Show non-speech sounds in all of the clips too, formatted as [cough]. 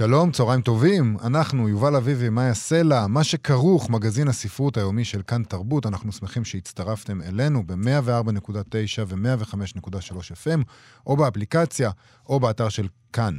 שלום, צהריים טובים. אנחנו, יובל אביבי, מאיה סלע, מה שכרוך, מגזין הספרות היומי של כאן תרבות. אנחנו שמחים שהצטרפתם אלינו ב-104.9 ו-105.3 FM, או באפליקציה, או באתר של כאן.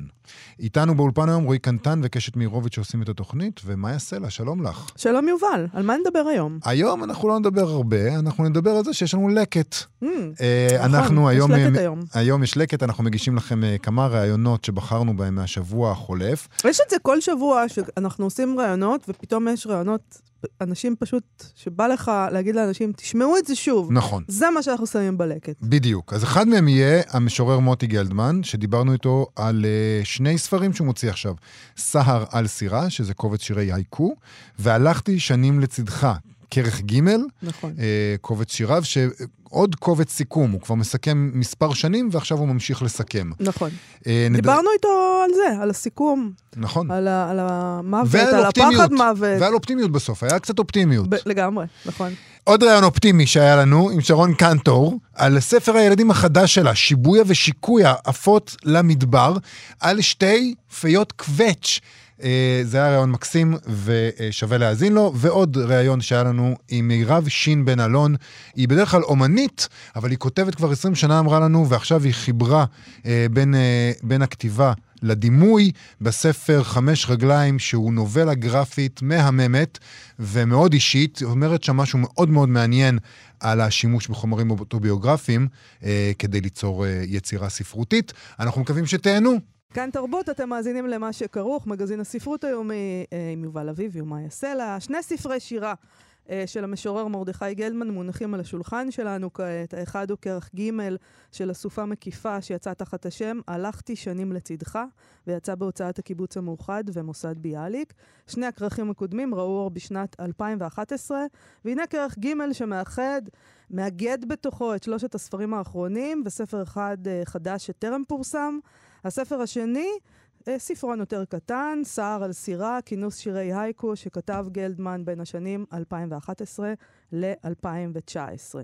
איתנו באולפן היום רועי קנטן וקשת מאירוביץ' שעושים את התוכנית, ומאיה סלע, שלום לך. שלום יובל, על מה נדבר היום? היום אנחנו לא נדבר הרבה, אנחנו נדבר על זה שיש לנו לקט. Mm, אה, נכון, אנחנו יש היום... לקט אה, היום. היום יש לקט, אנחנו מגישים לכם אה, כמה ראיונות שבחרנו בהם מהשבוע החולף. יש את זה כל שבוע שאנחנו עושים ראיונות, ופתאום יש ראיונות, אנשים פשוט, שבא לך להגיד לאנשים, תשמעו את זה שוב. נכון. זה מה שאנחנו שמים בלקט. בדיוק. אז אחד מהם יהיה המשורר מוטי גלדמן, שדיברנו איתו על uh, שני ספרים שהוא מוציא עכשיו. סהר על סירה, שזה קובץ שירי הייקו, והלכתי שנים לצדך, כרך ג', נכון. uh, קובץ שיריו, שעוד קובץ סיכום, הוא כבר מסכם מספר שנים, ועכשיו הוא ממשיך לסכם. נכון. Uh, נד... דיברנו איתו על זה, על הסיכום, נכון. על ה- על המוות, על. הפחד מוות. ועל אופטימיות בסוף, היה קצת אופטימיות. ב- לגמרי, נכון. עוד רעיון אופטימי שהיה לנו עם שרון קנטור, על ספר הילדים החדש שלה, שיבויה ושיקויה עפות למדבר, על שתי פיות קווץ'. אה, זה היה רעיון מקסים ושווה להאזין לו, ועוד רעיון שהיה לנו עם מירב שין בן אלון. היא בדרך כלל אומנית, אבל היא כותבת כבר 20 שנה, אמרה לנו, ועכשיו היא חיברה אה, בין, אה, בין הכתיבה לדימוי בספר חמש רגליים, שהוא נובלה גרפית מהממת ומאוד אישית. היא אומרת שם משהו מאוד מאוד מעניין על השימוש בחומרים אוטוביוגרפיים אה, כדי ליצור אה, יצירה ספרותית. אנחנו מקווים שתהנו. כאן תרבות, אתם מאזינים למה שכרוך, מגזין הספרות היומי אה, עם יובל אביבי ומאיה סלע. שני ספרי שירה אה, של המשורר מרדכי גלדמן מונחים על השולחן שלנו כעת. האחד הוא כרך ג' של אסופה מקיפה שיצא תחת השם "הלכתי שנים לצדך", ויצא בהוצאת הקיבוץ המאוחד ומוסד ביאליק. שני הכרכים הקודמים ראו אור בשנת 2011, והנה כרך ג' שמאחד, מאגד בתוכו את שלושת הספרים האחרונים, וספר אחד אה, חדש שטרם פורסם. הספר השני, אה, ספרון יותר קטן, סער על סירה, כינוס שירי הייקו, שכתב גלדמן בין השנים 2011 ל-2019.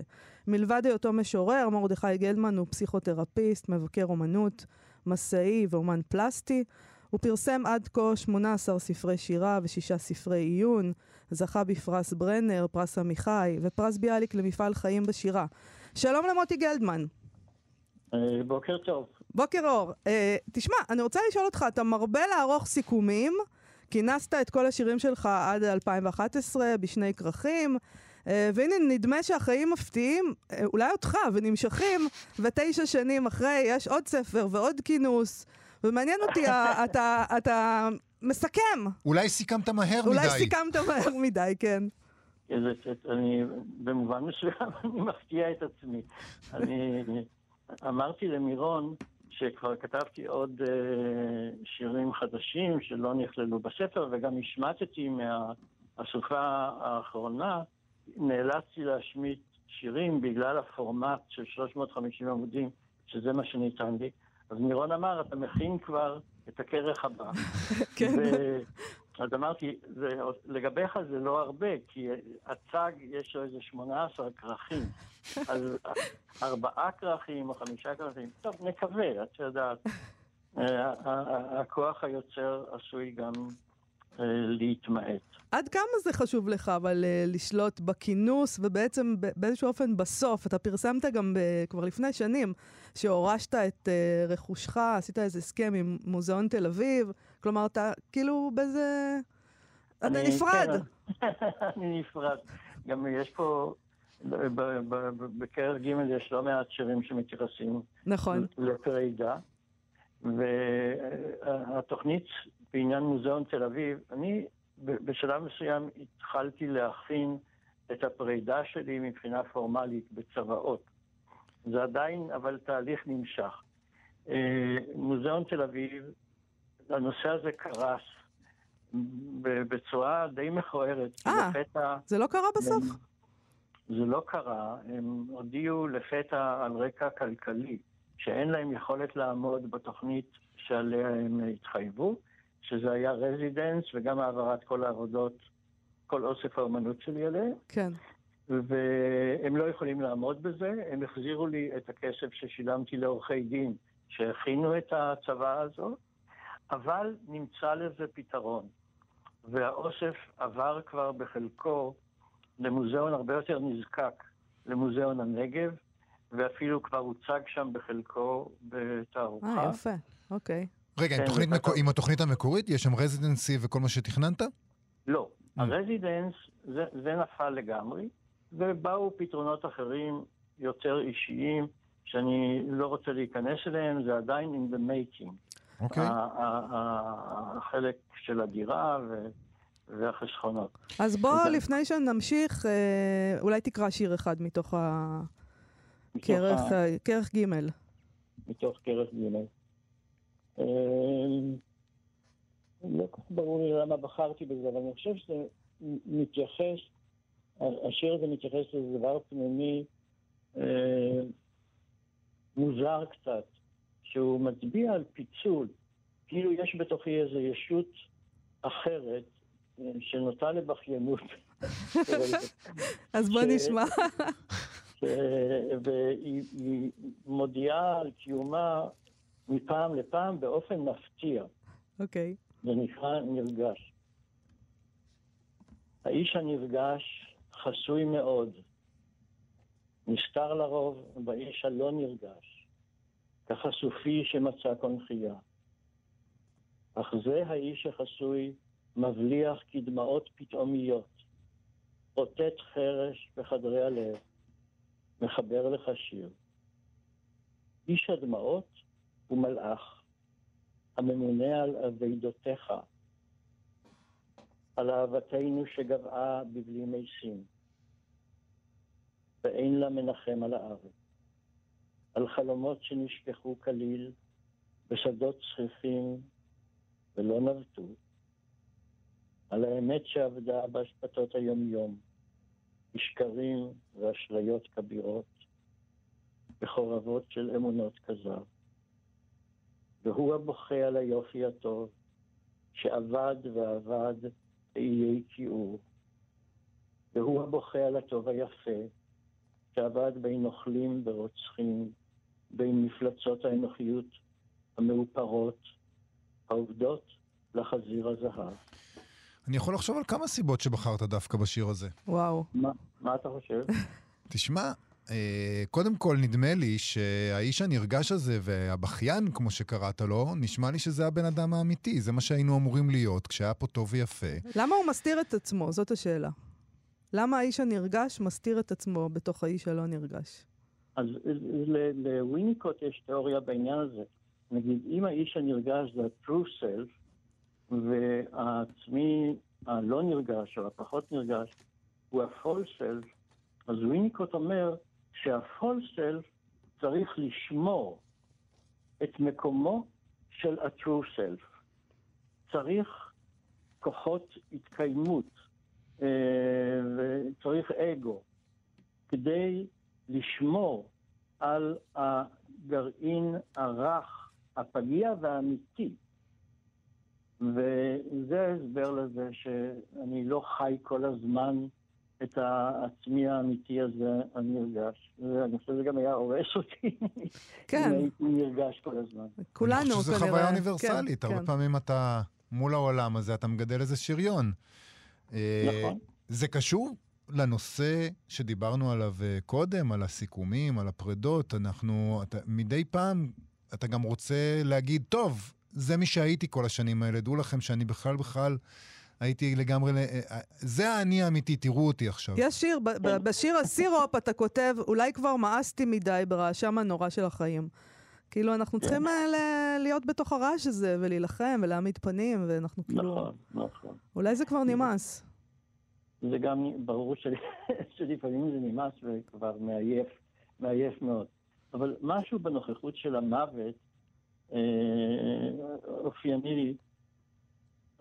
מלבד היותו משורר, מרדכי גלדמן הוא פסיכותרפיסט, מבקר אומנות, מסאי ואומן פלסטי. הוא פרסם עד כה 18 ספרי שירה ושישה ספרי עיון, זכה בפרס ברנר, פרס עמיחי ופרס ביאליק למפעל חיים בשירה. שלום למוטי גלדמן. אה, בוקר טוב. בוקר אור. Uh, תשמע, אני רוצה לשאול אותך, אתה מרבה לערוך סיכומים, כינסת את כל השירים שלך עד 2011 בשני כרכים, uh, והנה נדמה שהחיים מפתיעים, uh, אולי אותך, ונמשכים, ותשע שנים אחרי יש עוד ספר ועוד כינוס, ומעניין אותי, [laughs] אתה, אתה מסכם. אולי סיכמת מהר אולי מדי. סיכמת מהר מדי, כן. אני, במובן מסוים [laughs] אני מפתיע את עצמי. אני אמרתי למירון שכבר כתבתי עוד uh, שירים חדשים שלא נכללו בספר, וגם השמטתי מהאסופה האחרונה, נאלצתי להשמיט שירים בגלל הפורמט של 350 עמודים, שזה מה שניתן לי. אז מירון אמר, אתה מכין כבר את הכרך הבא. [laughs] כן. אז אמרתי, זה, לגביך זה לא הרבה, כי הצג יש לו איזה 18 כרכים. [laughs] אז ארבעה כרכים או חמישה כרכים, טוב, נקווה, את יודעת. [laughs] אה, הכוח היוצר עשוי גם להתמעט. עד כמה זה חשוב לך, אבל uh, לשלוט בכינוס, ובעצם באיזשהו אופן בסוף, אתה פרסמת גם ב- כבר לפני שנים, שהורשת את uh, רכושך, עשית איזה הסכם עם מוזיאון תל אביב, כלומר, אתה כאילו באיזה... אתה נפרד. כן, [laughs] אני נפרד. גם יש פה, ב- ב- ב- בכרך ג' יש לא מעט שירים שמתייחסים נכון. לפרידה. והתוכנית בעניין מוזיאון תל אביב, אני בשלב מסוים התחלתי להכין את הפרידה שלי מבחינה פורמלית בצוואות. זה עדיין, אבל תהליך נמשך. אה, מוזיאון תל אביב, הנושא הזה קרס בצורה די מכוערת. אה. לפתע... זה לא קרה בסוף? זה לא קרה, הם הודיעו לפתע על רקע כלכלי, שאין להם יכולת לעמוד בתוכנית שעליה הם התחייבו, שזה היה רזידנס וגם העברת כל העבודות, כל אוסף האומנות שלי עליהם, כן. והם לא יכולים לעמוד בזה, הם החזירו לי את הכסף ששילמתי לעורכי דין שהכינו את הצוואה הזאת, אבל נמצא לזה פתרון. והאוסף עבר כבר בחלקו למוזיאון הרבה יותר נזקק, למוזיאון הנגב, ואפילו כבר הוצג שם בחלקו בתערוכה. אה, יפה, אוקיי. רגע, עם, כן, תוכנית זה מקו... עם התוכנית המקורית? יש שם רזידנסי וכל מה שתכננת? לא. Mm. הרזידנס, זה, זה נפל לגמרי, ובאו פתרונות אחרים יותר אישיים, שאני לא רוצה להיכנס אליהם, זה עדיין in the making. אוקיי. ה- החלק של הדירה ו- והחסכונות. אז בוא, זה- לפני שנמשיך, אה, אולי תקרא שיר אחד מתוך מתוך כרך ה- ה- כרך ג'. מתוך כרך ג'. אה, לא כל כך ברור לי למה בחרתי בזה, אבל אני חושב שזה מתייחס, השיר הזה מתייחס לדבר פנימי אה, מוזר קצת, שהוא מצביע על פיצול, כאילו יש בתוכי איזו ישות אחרת אה, שנוטה לבכיינות. אז בוא נשמע. והיא היא מודיעה על קיומה מפעם לפעם באופן מפתיע. אוקיי. זה נקרא נרגש. האיש הנרגש חסוי מאוד, נסתר לרוב באיש הלא נרגש, כחשופי שמצא קונכייה. אך זה האיש החסוי מבליח כדמעות פתאומיות, רוטט חרש בחדרי הלב, מחבר לך שיר. איש הדמעות הוא מלאך, הממונה על אבידותיך, על אהבתנו שגבעה בבלי משים, ואין לה מנחם על הארץ, על חלומות שנשכחו כליל בשדות צחיחים ולא נבטו, על האמת שעבדה בהשפתות היום-יום, בשקרים ואשליות כבירות, בחורבות של אמונות כזב. והוא הבוכה על היופי הטוב, שאבד ואבד באיי כיעור. והוא הבוכה על הטוב היפה, שאבד בין נוכלים ורוצחים, בין מפלצות האנוכיות המאופרות, העובדות לחזיר הזהב. אני יכול לחשוב על כמה סיבות שבחרת דווקא בשיר הזה. וואו. מה, מה אתה חושב? תשמע, קודם כל נדמה לי שהאיש הנרגש הזה והבכיין, כמו שקראת לו, נשמע לי שזה הבן אדם האמיתי, זה מה שהיינו אמורים להיות כשהיה פה טוב ויפה. למה הוא מסתיר את עצמו? זאת השאלה. למה האיש הנרגש מסתיר את עצמו בתוך האיש הלא נרגש? אז לוויניקוט יש תיאוריה בעניין הזה. נגיד, אם האיש הנרגש זה ה-true self, והעצמי הלא נרגש או הפחות נרגש הוא ה-false self, אז וויניקוט אומר self צריך לשמור את מקומו של ה-true self. צריך כוחות התקיימות, אה, וצריך אגו, כדי לשמור על הגרעין הרך, הפגיע והאמיתי. וזה ההסבר לזה שאני לא חי כל הזמן את העצמי האמיתי הזה הנרגש. ואני חושב שזה גם היה הורס אותי כן. אם הייתי נרגש כל הזמן. כולנו אני כנראה. חושב שזו חוויה כן, אוניברסלית, הרבה כן. פעמים אתה מול העולם הזה, אתה מגדל איזה שריון. אה, נכון. זה קשור לנושא שדיברנו עליו אה, קודם, על הסיכומים, על הפרדות. אנחנו, אתה, מדי פעם אתה גם רוצה להגיד, טוב, זה מי שהייתי כל השנים האלה, דעו לכם שאני בכלל בכלל הייתי לגמרי, אה, אה, זה האני האמיתי, תראו אותי עכשיו. יש שיר, ב- ב- בשיר הסירופ אתה כותב, אולי כבר מאסתי מדי ברעשם הנורא של החיים. כאילו, אנחנו צריכים אה, להיות בתוך הרעש הזה, ולהילחם, ולהעמיד פנים, ואנחנו כאילו... נכון, נכון. אולי זה כבר נמאס. זה גם ברור של- [laughs] שלפעמים זה נמאס וכבר מעייף, מעייף מאוד. אבל משהו בנוכחות של המוות אה, אופייני לי.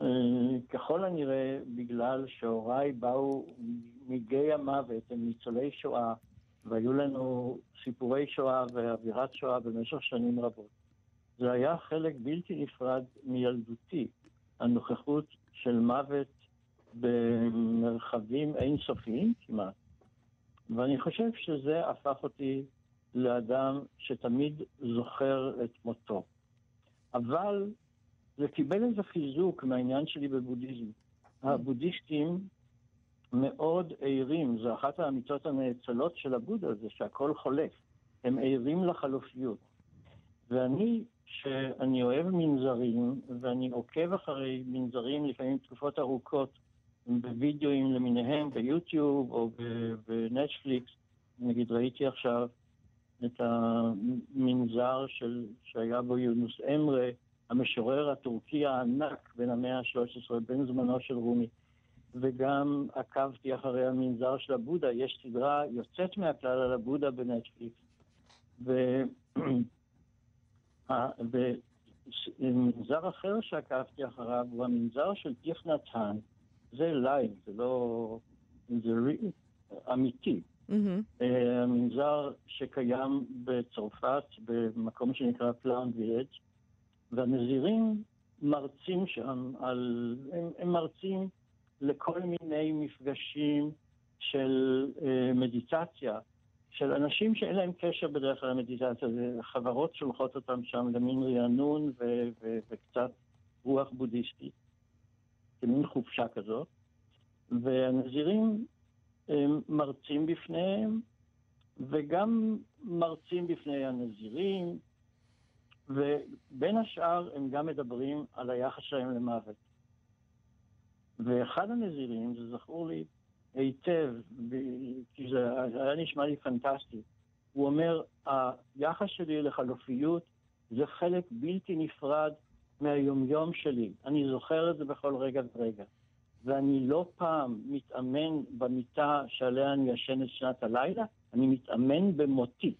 אה, ככל הנראה בגלל שהוריי באו מגיא המוות, הם ניצולי שואה, והיו לנו סיפורי שואה ואווירת שואה במשך שנים רבות. זה היה חלק בלתי נפרד מילדותי, הנוכחות של מוות במרחבים אינסופיים כמעט. ואני חושב שזה הפך אותי לאדם שתמיד זוכר את מותו. אבל זה קיבל איזה חיזוק מהעניין שלי בבודהיזם. הבודהיסטים מאוד ערים, זו אחת האמיתות הנאצלות של הבודה, זה שהכל חולף. הם ערים לחלופיות. ואני, שאני אוהב מנזרים, ואני עוקב אחרי מנזרים לפעמים תקופות ארוכות, בווידאוים למיניהם, ביוטיוב או בנטפליקס, נגיד ראיתי עכשיו את המנזר של, שהיה בו יונוס אמרה, המשורר הטורקי הענק בן המאה ה-13, בן זמנו של רומי. וגם עקבתי אחרי המנזר של הבודה, יש סדרה יוצאת מהכלל על הבודה בנטפליקס. [clears throat] ומנזר אחר שעקבתי אחריו הוא המנזר של טיכנתן. זה live, זה לא... זה אמיתי. Mm-hmm. המנזר שקיים בצרפת, במקום שנקרא Plum Village, והנזירים מרצים שם על... הם, הם מרצים לכל מיני מפגשים של אה, מדיטציה, של אנשים שאין להם קשר בדרך כלל למדיטציה, זה חברות שולחות אותם שם למין רענון ו- ו- וקצת רוח בודהיסטית, כמין חופשה כזאת, והנזירים הם מרצים בפניהם, וגם מרצים בפני הנזירים, ובין השאר הם גם מדברים על היחס שלהם למוות. ואחד הנזירים, זה זכור לי היטב, כי זה היה נשמע לי פנטסטי, הוא אומר, היחס שלי לחלופיות זה חלק בלתי נפרד מהיומיום שלי. אני זוכר את זה בכל רגע ורגע. ואני לא פעם מתאמן במיטה שעליה אני ישן את שנת הלילה, אני מתאמן במותי.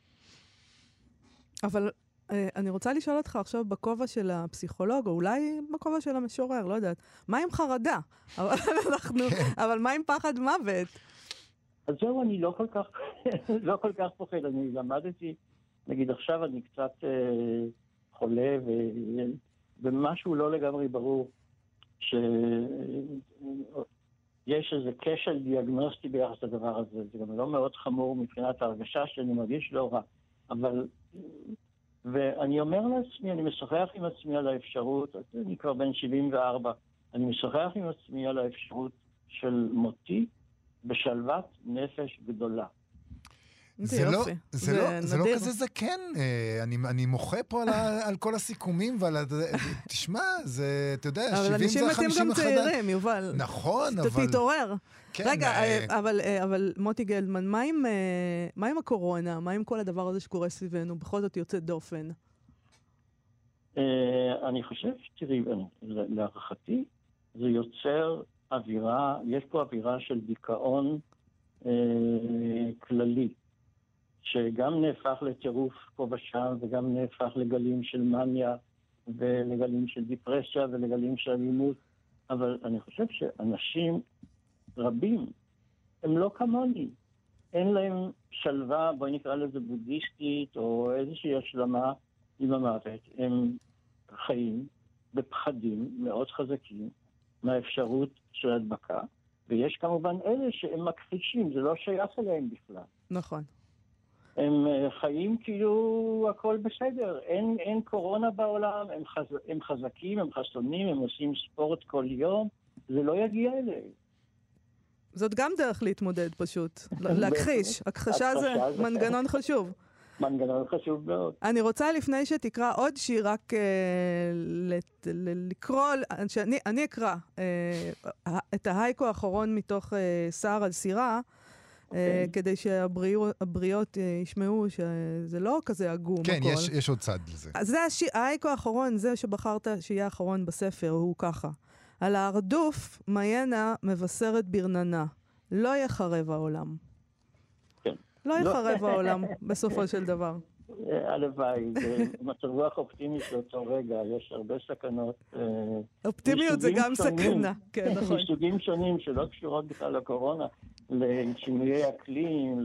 אבל אני רוצה לשאול אותך עכשיו בכובע של הפסיכולוג, או אולי בכובע של המשורר, לא יודעת. מה עם חרדה? [laughs] אבל, אנחנו, כן. אבל מה עם פחד מוות? אז זהו, אני לא כל כך, [laughs] לא כל כך פוחד. אני למדתי, נגיד עכשיו אני קצת אה, חולה, ו, ומשהו לא לגמרי ברור, שיש איזה כשל דיאגנוסטי ביחס לדבר הזה. זה גם לא מאוד חמור מבחינת ההרגשה שאני מרגיש לא רע. אבל ואני אומר לעצמי, אני משוחח עם עצמי על האפשרות, אני כבר בן 74, אני משוחח עם עצמי על האפשרות של מותי בשלוות נפש גדולה. זה, לא, זה, לא, זה לא כזה זקן, אה, אני, אני מוחה פה על, על כל הסיכומים ועל... ה... תשמע, זה, אתה יודע, 70 זה 50 אבל אנשים מתים גם צעירים, יובל. נכון, אבל... תתעורר. כן, רגע, אה, אה, אבל, אבל מוטי גלדמן, מה עם, מה עם הקורונה? מה עם כל הדבר הזה שקורה סביבנו? בכל זאת יוצא דופן. אני חושב, תראי, להערכתי, זה יוצר אווירה, יש פה אווירה של דיכאון כללי. שגם נהפך לטירוף פה ושם, וגם נהפך לגלים של מניה, ולגלים של דיפרסיה, ולגלים של אלימות. אבל אני חושב שאנשים רבים, הם לא כמוני. אין להם שלווה, בואי נקרא לזה בודהיסטית, או איזושהי השלמה עם המוות. הם חיים בפחדים מאוד חזקים מהאפשרות של הדבקה, ויש כמובן אלה שהם מכחישים, זה לא שייך אליהם בכלל. נכון. הם אה, חיים כאילו הכל בסדר, אין, אין קורונה בעולם, הם, חז, הם חזקים, הם חסונים, הם עושים ספורט כל יום, זה לא יגיע אליהם. זאת גם דרך להתמודד פשוט, [laughs] להכחיש. הכחשה זה מנגנון חשוב. מנגנון חשוב מאוד. אני רוצה לפני שתקרא עוד שיר, רק לת, ל, לקרוא, שאני אני אקרא uh, את ההייקו האחרון מתוך סער על סירה. Okay. אה, אוקיי. כדי שהבריות אה, ישמעו שזה לא כזה עגום כן, הכל. יש, יש עוד צד לזה. אז זה השיר, האייקו האחרון, זה שבחרת שיהיה האחרון בספר, הוא ככה. על ההרדוף, מיינה מבשרת ברננה. לא יחרב העולם. כן. לא יחרב העולם, בסופו של דבר. אה, הלוואי, מצב רוח אופטימי באותו רגע, יש הרבה סכנות. אופטימיות זה גם סכנה, כן, נכון. מסוגים שונים שלא קשורות בכלל לקורונה. לשינויי אקלים,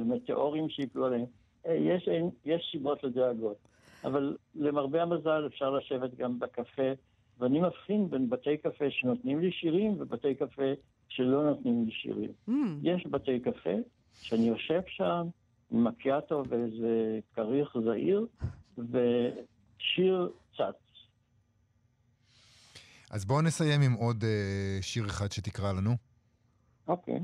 למטאורים שיפלו עליהם. אה, יש, יש סיבות לדאגות. אבל למרבה המזל אפשר לשבת גם בקפה, ואני מבחין בין בתי קפה שנותנים לי שירים ובתי קפה שלא נותנים לי שירים. Mm. יש בתי קפה שאני יושב שם עם מקיאטו ואיזה כריך זעיר, ושיר צץ. אז בואו נסיים עם עוד אה, שיר אחד שתקרא לנו. אוקיי.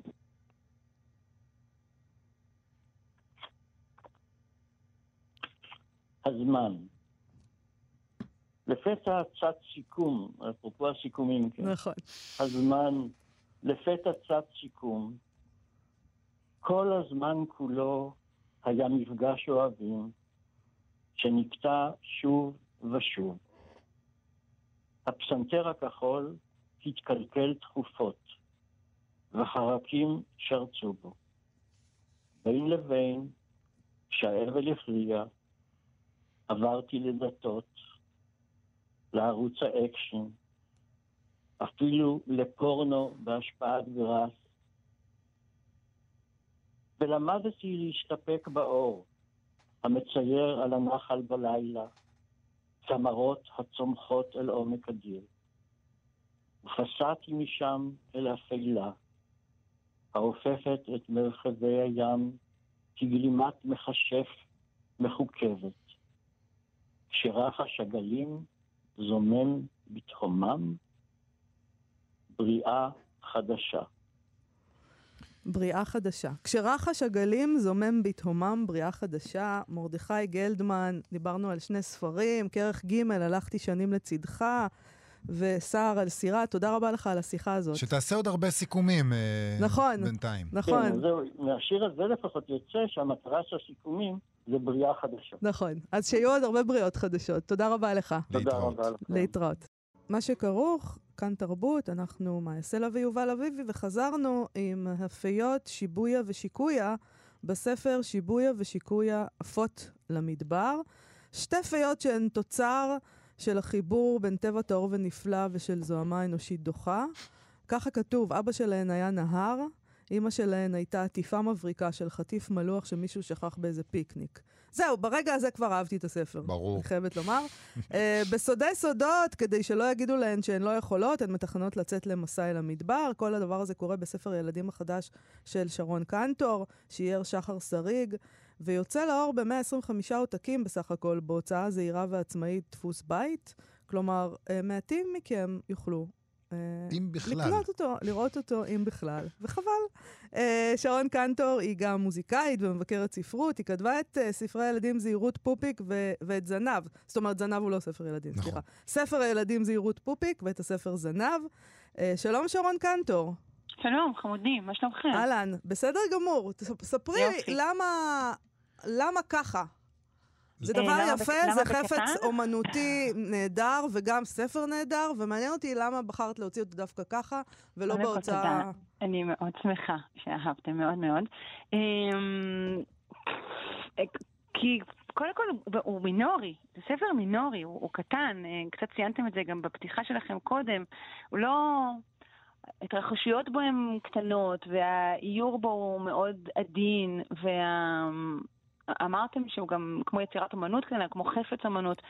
הזמן. לפתע צץ סיכום, אפרופו הסיכומים, כן. נכון. הזמן, לפתע צץ סיכום. כל הזמן כולו היה מפגש אוהבים, שנקטע שוב ושוב. הפסנתר הכחול התקלקל תכופות, וחרקים שרצו בו. בין לבין, כשהאבל הכריע, עברתי לדתות, לערוץ האקשן, אפילו לפורנו בהשפעת גראס, ולמדתי להשתפק באור המצייר על הנחל בלילה, צמרות הצומחות אל עומק הדיר. ופסעתי משם אל אפלה, האופפת את מרחבי הים כגלימת מכשף מחוכבת. כשרחש הגלים זומם בתחומם, בריאה חדשה. בריאה חדשה. כשרחש הגלים זומם בתהומם בריאה חדשה, מרדכי גלדמן, דיברנו על שני ספרים, כרך ג', הלכתי שנים לצדך, וסער על סירה, תודה רבה לך על השיחה הזאת. שתעשה עוד הרבה סיכומים אה, נכון, בינתיים. נכון, כן, זהו, מהשיר הזה לפחות יוצא שהמטרה של הסיכומים זה בריאה חדשה. נכון. אז שיהיו עוד הרבה בריאות חדשות. תודה רבה לך. תודה להתראות. רבה לכם. להתראות. מה שכרוך, כאן תרבות, אנחנו סלע ויובל אביבי, וחזרנו עם הפיות שיבויה ושיקויה בספר שיבויה ושיקויה עפות למדבר. שתי פיות שהן תוצר של החיבור בין טבע טהור ונפלא ושל זוהמה אנושית דוחה. ככה כתוב, אבא שלהן היה נהר, אימא שלהן הייתה עטיפה מבריקה של חטיף מלוח שמישהו שכח באיזה פיקניק. זהו, ברגע הזה כבר אהבתי את הספר. ברור. אני חייבת לומר. [laughs] uh, בסודי סודות, כדי שלא יגידו להן שהן לא יכולות, הן מתכננות לצאת למסע אל המדבר. כל הדבר הזה קורה בספר ילדים החדש של שרון קנטור, שיער שחר שריג, ויוצא לאור ב-125 עותקים בסך הכל, בהוצאה זהירה ועצמאית דפוס בית. כלומר, uh, מעטים מכם יוכלו אה, אם בכלל. לקנות אותו, לראות אותו, אם בכלל, וחבל. אה, שרון קנטור היא גם מוזיקאית ומבקרת ספרות, היא כתבה את אה, ספרי הילדים זהירות פופיק ו- ואת זנב. זאת אומרת, זנב הוא לא ספר ילדים, נכון. סליחה. ספר הילדים זהירות פופיק ואת הספר זנב. אה, שלום שרון קנטור. שלום, חמודים, מה שלומכם? אהלן, בסדר גמור. ספרי יופי. למה, למה ככה? זה אה, דבר יפה, זה חפץ? אומנותי נהדר וגם ספר נהדר, ומעניין אותי למה בחרת להוציא אותו דווקא ככה, ולא בהוצאה... אני מאוד שמחה שאהבתם מאוד מאוד. אמ, כי קודם כל הוא- מינורי, זה ספר מינורי, הוא, הוא קטן, אה, קצת ציינתם את זה גם בפתיחה שלכם קודם, הוא לא... התרחשויות בו הן קטנות, והאיור בו הוא מאוד עדין, וה... אמרתם שהוא גם כמו יצירת אמנות קטנה, כמו חפץ אמנות,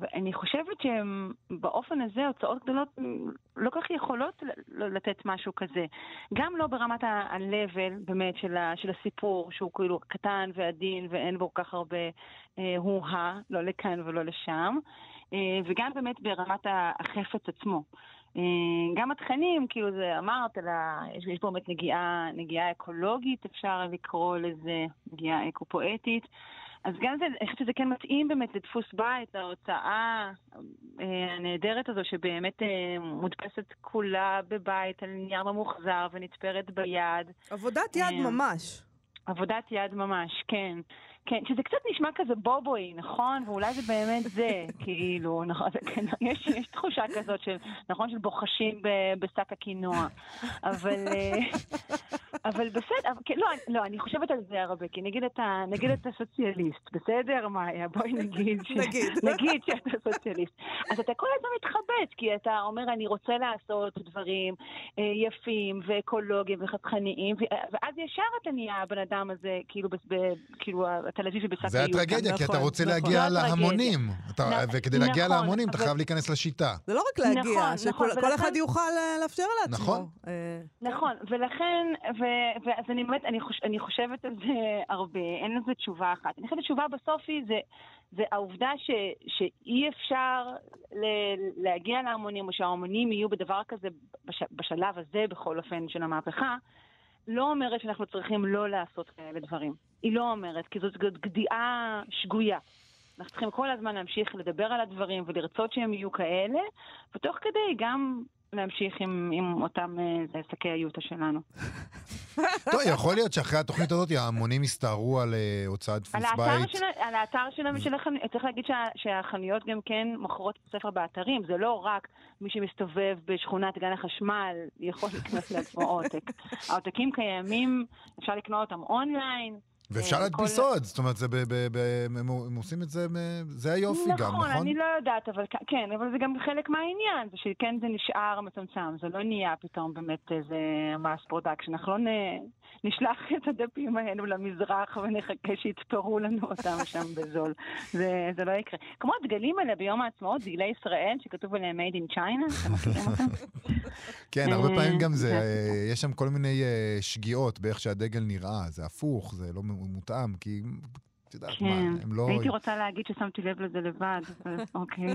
ואני חושבת שבאופן הזה הוצאות גדולות לא כל כך יכולות לתת משהו כזה. גם לא ברמת ה-level באמת של, ה- של הסיפור, שהוא כאילו קטן ועדין ואין בו כל כך הרבה אה, הוא-הא, לא לכאן ולא לשם, אה, וגם באמת ברמת החפץ עצמו. אה, גם התכנים, כאילו זה אמרת, אלא יש, יש באמת נגיעה, נגיעה אקולוגית, אפשר לקרוא לזה, נגיעה אקו-פואטית. אז גם זה, אני חושבת שזה כן מתאים באמת לדפוס בית, להוצאה אה, הנהדרת הזו, שבאמת אה, מודפסת כולה בבית על נייר ממוחזר ונתפרת ביד. עבודת יד ממש. עבודת יד ממש, כן. כן, שזה קצת נשמע כזה בובוי, נכון? ואולי זה באמת זה, [laughs] כאילו, נכון? כן, [laughs] יש, יש תחושה כזאת של, נכון, של בוחשים ב- בשק הקינוע. [laughs] אבל, אה, אבל בסדר, אבל, כן, לא, לא, אני חושבת על זה הרבה, כי נגיד אתה, נגיד אתה סוציאליסט, בסדר, מאיה? בואי נגיד. ש- נגיד. נגיד שאתה סוציאליסט. אז אתה כל הזמן מתחבט, כי אתה אומר, אני רוצה לעשות דברים אה, יפים ואקולוגיים וחתכניים, ואז ישר אתה נהיה הבן אדם הזה, כאילו, בס- ב- כאילו, התל אביבי בשק זה היוטה. הטרגדיה, כי אתה נכון, רוצה נכון. להגיע. להמונים. אתה- נ- וכדי להגיע נכון, להמונים, אתה חייב להיכנס לשיטה. זה לא רק להגיע, נכון, שכל נכון, אחד יוכל אה, לאפשר לעצמו. נכון. אה, נכון, ולכן, ואז אני באמת, אני, חוש, אני חושבת על זה הרבה, אין לזה תשובה אחת. אני חושבת שהתשובה בסוף היא, זה, זה העובדה ש, שאי אפשר ל- להגיע להמונים, או שההמונים יהיו בדבר כזה, בש, בשלב הזה בכל אופן של המהפכה, לא אומרת שאנחנו צריכים לא לעשות כאלה דברים. היא לא אומרת, כי זאת גדיעה שגויה. אנחנו צריכים כל הזמן להמשיך לדבר על הדברים ולרצות שהם יהיו כאלה, ותוך כדי גם להמשיך עם, עם אותם אה, שקי היוטה שלנו. [laughs] טוב, יכול להיות שאחרי התוכנית הזאת ההמונים יסתערו על אה, הוצאת דפוס בית. של, על האתר של, של החנויות, צריך להגיד שה, שהחנויות גם כן מוכרות ספר באתרים, זה לא רק מי שמסתובב בשכונת גן החשמל יכול לקנות לעצמו עותק. [laughs] העותקים קיימים, אפשר לקנות אותם אונליין. ואפשר אה, להדפיס כל- עוד, זאת אומרת, זה ב- ב- ב- הם הם עושים את זה, זה היופי גם, נכון, נכון? אני לא יודעת, אבל כן, אבל זה גם חלק מהעניין, זה שכן זה נשאר מצומצם, זה לא נהיה פתאום באמת איזה mass production, אנחנו לא נ- נשלח [laughs] את הדפים האלו למזרח ונחכה שיתפרו לנו אותם שם בזול. זה, זה לא יקרה. כמו הדגלים האלה ביום העצמאות, דגלי ישראל, שכתוב עליהם made in China, אתם מכירים אותם? [laughs] כן, הרבה אה, פעמים גם זה, אה, יש שם כל מיני שגיאות באיך שהדגל נראה, זה הפוך, זה לא מותאם, כי את יודעת מה, כן, הם לא... הייתי רוצה להגיד ששמתי לב לזה לבד, אבל [laughs] אוקיי.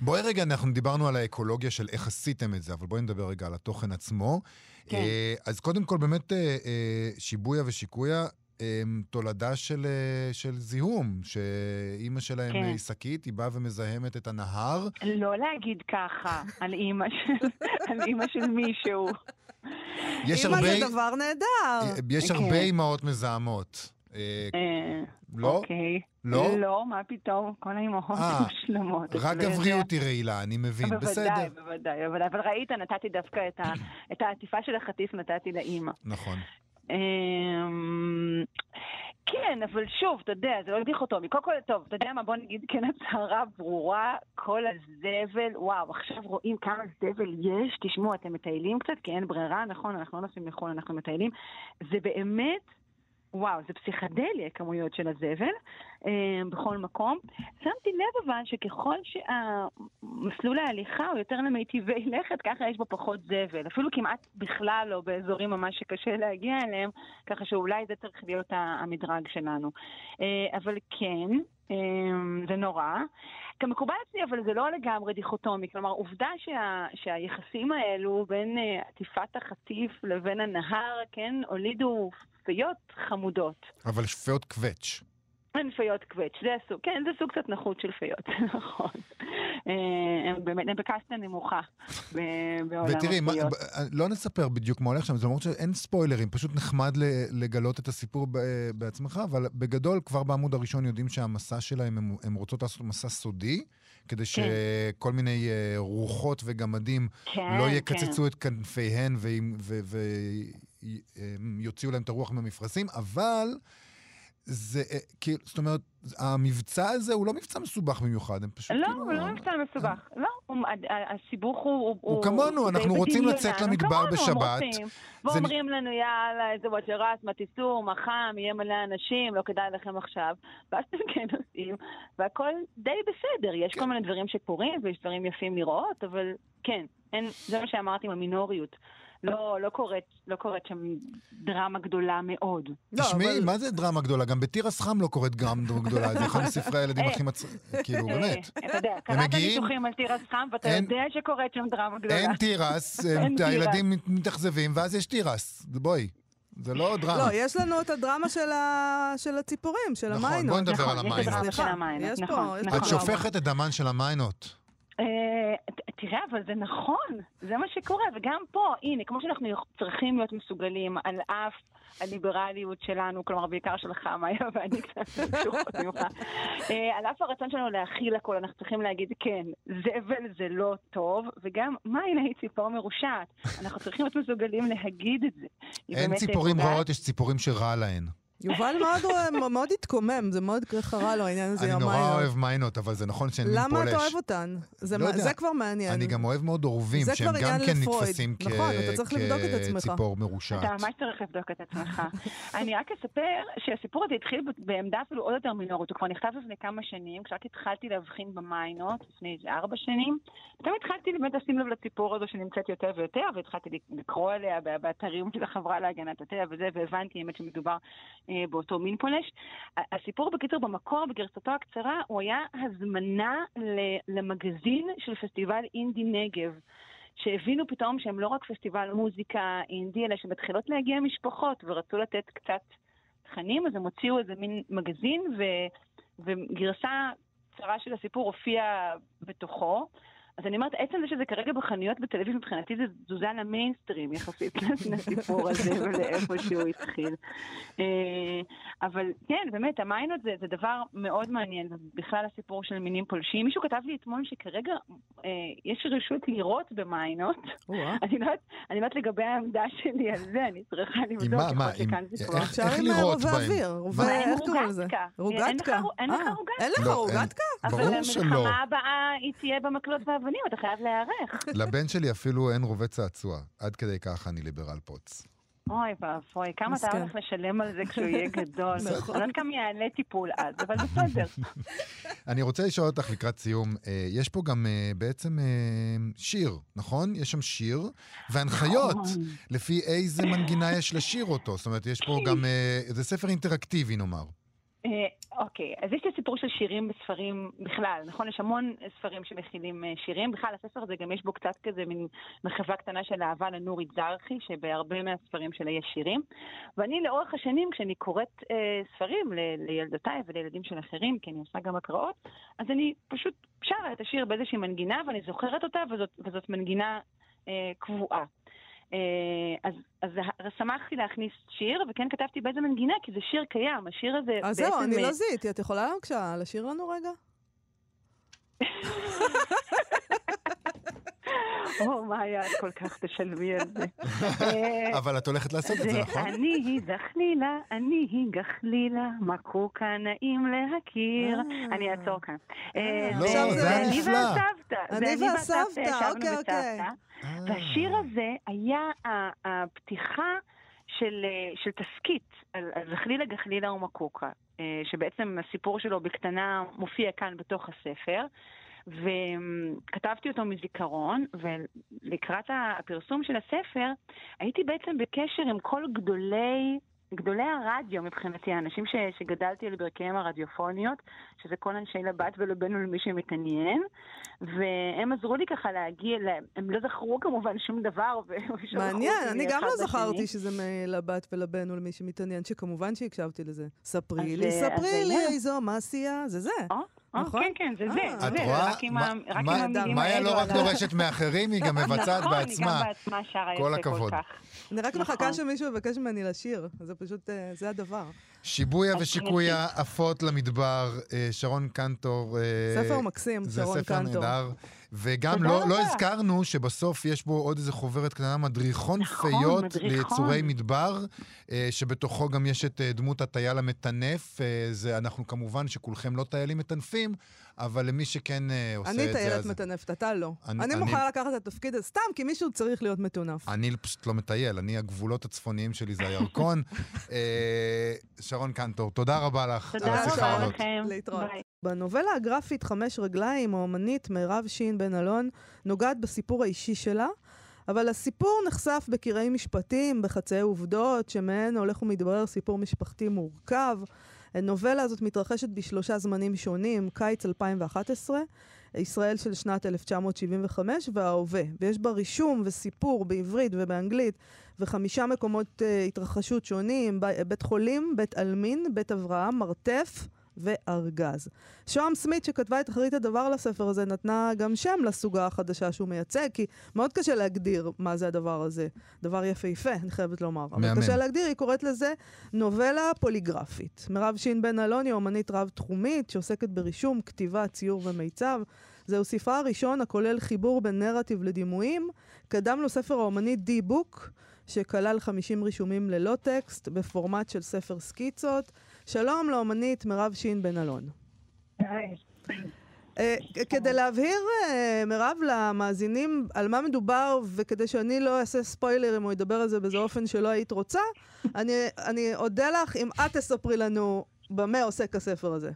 בואי רגע, אנחנו דיברנו על האקולוגיה של איך עשיתם את זה, אבל בואי נדבר רגע על התוכן עצמו. כן. אה, אז קודם כל, באמת, אה, אה, שיבויה ושיקויה הם תולדה של, אה, של זיהום, שאימא שלהם כן. היא שקית, היא באה ומזהמת את הנהר. לא להגיד ככה [laughs] על אימא של, על אימא של מישהו. יש אמא הרבה, זה דבר נהדר. אה, יש כן. הרבה אימהות מזהמות. אה, לא? אוקיי. לא? לא, מה פתאום? כל האימהות מושלמות. רק גבריות. היא רעילה, אני מבין, בוודאי, בסדר. בוודאי, אבל, אבל ראית, נתתי דווקא את, ה, את העטיפה של החטיף, נתתי לאימא. נכון. אמ, כן, אבל שוב, אתה יודע, זה לא דיכוטומי. קודם כל, טוב, אתה יודע מה, בוא נגיד כן הצהרה ברורה, כל הזבל, וואו, עכשיו רואים כמה זבל יש, תשמעו, אתם מטיילים קצת, כי אין ברירה, נכון, אנחנו לא נוסעים לחו"ל, אנחנו מטיילים. זה באמת... וואו, זה פסיכדליה, כמויות של הזבל, אה, בכל מקום. שמתי לב אבל שככל שהמסלול ההליכה הוא יותר למיטיבי [laughs] לכת, ככה יש בו פחות זבל. אפילו כמעט בכלל לא באזורים ממש שקשה להגיע אליהם, ככה שאולי זה צריך להיות המדרג שלנו. אה, אבל כן, אה, זה נורא. כמקובל אצלי, אבל זה לא לגמרי דיכוטומי. כלומר, עובדה שה, שהיחסים האלו בין אה, עטיפת החטיף לבין הנהר, כן, הולידו פיות חמודות. אבל שפיות קווץ'. אין פיות קווץ', זה הסוג, כן, זה סוג קצת נחות של פיות, [laughs] נכון. אה, באמת, הם בקסטה נמוכה בעולם ותראי, הפיות. ב- לא נספר בדיוק מה הולך שם, זה למרות שאין ספוילרים, פשוט נחמד לגלות את הסיפור בעצמך, אבל בגדול, כבר בעמוד הראשון יודעים שהמסע שלהם, הם- הם רוצות לעשות מסע סודי, כדי שכל מיני אה, רוחות וגמדים כן, לא כן. יקצצו את כנפיהן ויוציאו להם את הרוח מהמפרשים, אבל זה, אה, כאילו, זאת אומרת, המבצע הזה הוא לא מבצע מסובך במיוחד, הם פשוט לא, כאילו... הוא לא מבצע מסובך. לא, הוא- ה- ה- הסיבוך הוא... הוא כמונו, אנחנו רוצים לצאת למדבר בשבת. ואומרים לנו, יאללה, איזה וג'ע ראס, מה תיסעו, מה חם, יהיה מלא אנשים, לא כדאי לכם עכשיו. ואז אתם כן עושים, והכל די בסדר. יש כן. כל מיני דברים שקורים, ויש דברים יפים לראות, אבל כן, זה מה שאמרתי עם המינוריות. לא, לא קורית, לא קורית שם דרמה גדולה מאוד. לא, תשמעי, אבל- מה זה דרמה גדולה? גם בתירס חם לא קורית דרמה גדולה, זה אחד מספרי הילדים אה. הכי מצ... כאילו, באמת. אה, אתה יודע, קראת ניתוחים על תירס חם, ואתה יודע שקורית שם דרמה גדולה. [laughs] אין תירס. הילדים מת- מתאכזבים, ואז יש תירס. בואי, זה לא דרמה. לא, יש לנו את הדרמה של ה- של הציפורים, של נכון, המיינות. בואי נדבר נכון, על יש את המיינות. הדרמה של המיינות, יש פה- נכון, יש פה את נכון. שופכת את דמן של המיינות. אה, תראה, אבל זה נכון, זה מה שקורה, וגם פה, הנה, כמו שאנחנו צריכים להיות מסוגלים על אף הליברליות שלנו, כלומר בעיקר שלך, מאיה [laughs] ואני קצת קשורות ממך, אה, על אף הרצון שלנו להכיל הכל, אנחנו צריכים להגיד, כן, זבל זה לא טוב, וגם, מה הנה היא ציפור מרושעת? אנחנו צריכים להיות מסוגלים להגיד את זה. אין באמת ציפורים רעות, יש ציפורים שרע להן. יובל מאוד, מאוד התקומם, זה מאוד חרה לו העניין הזה אני עם נורא המיינות. אוהב מיינות, אבל זה נכון מין פולש. למה אתה אוהב אותן? זה, לא מה- יודע. זה כבר מעניין. אני גם אוהב מאוד אורבים, שהם גם כן לפרויד. נתפסים נכון. כציפור מרושעת. אתה ממש צריך לבדוק את עצמך. [laughs] אני רק אספר שהסיפור הזה התחיל בעמדה אפילו עוד יותר מינורית, הוא כבר נכתב לפני כמה שנים, כשרק התחלתי להבחין במיינות, לפני איזה ארבע שנים, פתאום התחלתי באמת לשים לב לציפור הזו שנמצאת יותר ויותר, והתחלתי לקרוא עליה באתרים של החברה להגנת הטבע וזה, והבנתי באמת שמדובר באותו מין פולש. הסיפור בקיצור במקור, בגרסתו הקצרה, הוא היה הזמנה למגזין של פסטיבל אינדי נגב. שהבינו פתאום שהם לא רק פסטיבל מוזיקה אינדי, אלא שמתחילות להגיע משפחות ורצו לתת קצת תכנים, אז הם הוציאו איזה מין מגזין, ו... וגרסה קצרה של הסיפור הופיעה בתוכו. אז אני אומרת, עצם זה שזה כרגע בחנויות בתל אביב, מבחינתי זה תזוזה למיינסטרים יחסית [laughs] לסיפור הזה ולאיפה שהוא התחיל. אה, אבל כן, באמת, המיינות זה, זה דבר מאוד מעניין, ובכלל הסיפור של מינים פולשים. מישהו כתב לי אתמול שכרגע אה, יש רשות לירות במיינות. [laughs] אני לא יודעת- לא לגבי העמדה שלי על זה, אני צריכה עם לבדוק, מה, מה, אפשר איך עם לירות רובה בהם? אוויר. איך קוראים לזה? רוגטקה. רוגטקה? אין לך- אה, רוגטקה. אין לך לא, רוגטקה? אבל ברור שלא. המלחמה הבאה היא תהיה במקלות ואבנים, אתה חייב להיערך. לבן שלי אפילו אין רובה צעצוע. עד כדי כך אני ליברל פוץ. אוי ואבוי, כמה אתה. הולך לשלם על זה כשהוא יהיה [laughs] גדול. נכון. אני לא יודעת כמה יעלה טיפול אז, אבל בסדר. [laughs] אני רוצה לשאול אותך לקראת סיום, אה, יש פה גם אה, בעצם אה, שיר, נכון? יש שם שיר, והנחיות נכון. לפי איזה מנגינה יש לשיר אותו. זאת אומרת, יש פה גם, [laughs] זה ספר אינטראקטיבי נאמר. אה, אוקיי, אז יש לי סיפור של שירים בספרים בכלל, נכון? יש המון ספרים שמכילים אה, שירים. בכלל, הספר הזה גם יש בו קצת כזה מין מחווה קטנה של אהבה לנורית זרחי, שבהרבה מהספרים שלה יש שירים. ואני לאורך השנים, כשאני קוראת אה, ספרים ל- לילדותיי ולילדים של אחרים, כי אני עושה גם הקראות, אז אני פשוט שרה את השיר באיזושהי מנגינה, ואני זוכרת אותה, וזאת, וזאת מנגינה אה, קבועה. אה, אז, אז שמחתי להכניס שיר, וכן כתבתי באיזה מנגינה, כי זה שיר קיים. השיר הזה אז בעצם... זהו, אני אה, לא זיהיתי. את יכולה בבקשה לשיר לנו רגע? [laughs] [laughs] או, מה היה, את כל כך תשלמי על זה. [laughs] אבל את הולכת לעשות את זה, נכון? אני היא דחלילה, אני היא גחלילה, מקוקה נעים להכיר. אה. אני אעצור כאן. אה, אה, לא, זה היה אני נפלא. והסבתא. זה אני והסבתא, אוקיי, אוקיי. והשיר הזה היה הפתיחה של, של תסכית על, זחלילה גחלילה ומקוקה, שבעצם הסיפור שלו בקטנה מופיע כאן בתוך הספר. וכתבתי אותו מזיכרון, ולקראת הפרסום של הספר, הייתי בעצם בקשר עם כל גדולי, גדולי הרדיו מבחינתי, האנשים ש, שגדלתי על ברכיהם הרדיופוניות, שזה כל אנשי לבת ולבנו למי שמתעניין, והם עזרו לי ככה להגיע, ל- הם לא זכרו כמובן שום דבר, מעניין, אני גם לא לשני. זכרתי שזה מ- לבת ולבן ולמי שמתעניין, שכמובן שהקשבתי לזה. ספרי אז, לי, אה, ספרי אז לי. איזו מעשייה, זה זה. או, או, נכון? כן, כן, זה אה. זה, את רואה? רק עם המילים מאיה לא רק ה- דורשת מאחרים, היא גם [laughs] מבצעת נכון, בעצמה. היא גם בעצמה שרה כל יפה כל הכבוד. כך. אני רק נכון. מחכה שמישהו יבקש ממני לשיר, זה פשוט, אה, זה הדבר. שיבויה אז ושיקויה עפות למדבר, אה, שרון קנטור. אה, ספר מקסים, זה שרון ספר קנטור. נהדר. וגם לא, לא. הזכרנו שבסוף יש בו עוד איזה חוברת קטנה, מדריכון נכון, פיות מדריכון. ליצורי מדבר, אה, שבתוכו גם יש את דמות הטייל המטנף. זה, אנחנו כמובן שכולכם לא טיילים מטנפים, אבל למי שכן אה, עושה את אני זה, טיילת אז... מטנפת, אתה לא. אני- אני אני- מוכנה לקחת את התפקיד הזה סתם, כי מישהו צריך להיות מטונף. אני פשוט לא מטייל, אני, הגבולות הצפוניים שלי זה הירקון. [laughs] אה, שרון קנטור, תודה רבה לך על תודה רבה. לכם. להתראות. ביי. בנובלה הגרפית חמש רגליים, האומנית מירב שין בן אלון נוגעת בסיפור האישי שלה, אבל הסיפור נחשף בקרעי משפטים, בחצאי עובדות, שמהן הולך ומתברר סיפור משפחתי מורכב. הנובלה הזאת מתרחשת בשלושה זמנים שונים, קיץ 2011, ישראל של שנת 1975 וההווה, ויש בה רישום וסיפור בעברית ובאנגלית, וחמישה מקומות uh, התרחשות שונים, בית חולים, בית עלמין, בית אברהם, מרתף וארגז. שוהם סמית, שכתבה את אחרית הדבר לספר הזה, נתנה גם שם לסוגה החדשה שהוא מייצג, כי מאוד קשה להגדיר מה זה הדבר הזה. דבר יפהפה, אני חייבת לומר. מהמם. אבל קשה להגדיר, היא קוראת לזה נובלה פוליגרפית. מירב שין בן אלון היא אומנית רב-תחומית, שעוסקת ברישום, כתיבה, ציור ומיצב. זהו ספרה הראשון הכולל חיבור בין נרטיב לדימויים. קדם לו ספר האומנית די-בוק, שכלל 50 רישומים ללא טקסט, בפורמט של ספר סקיצות. שלום לאומנית מירב שין בן אלון. אה, כדי להבהיר, אה, מירב, למאזינים על מה מדובר, וכדי שאני לא אעשה ספוילר אם הוא ידבר על זה באיזה אופן שלא היית רוצה, אני, אני אודה לך אם את תספרי לנו במה עוסק הספר הזה.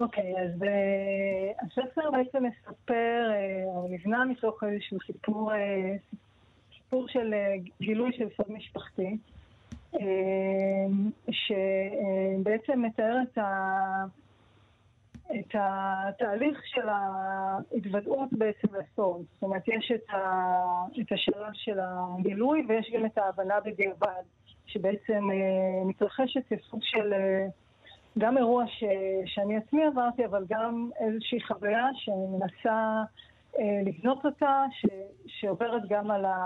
אוקיי, okay, אז uh, הספר בעצם מספר, או uh, נבנה מתוך איזשהו סיפור, uh, סיפור של uh, גילוי של סוד משפחתי, שבעצם מתאר את ה... את התהליך של ההתוודעות בעצם לסוד. זאת אומרת, יש את, ה, את השלב של הגילוי ויש גם את ההבנה בדיעבד, שבעצם אה, מתרחשת כסוג של אה, גם אירוע ש, שאני עצמי עברתי, אבל גם איזושהי חוויה שאני מנסה אה, לבנות אותה, ש, שעוברת גם על, ה,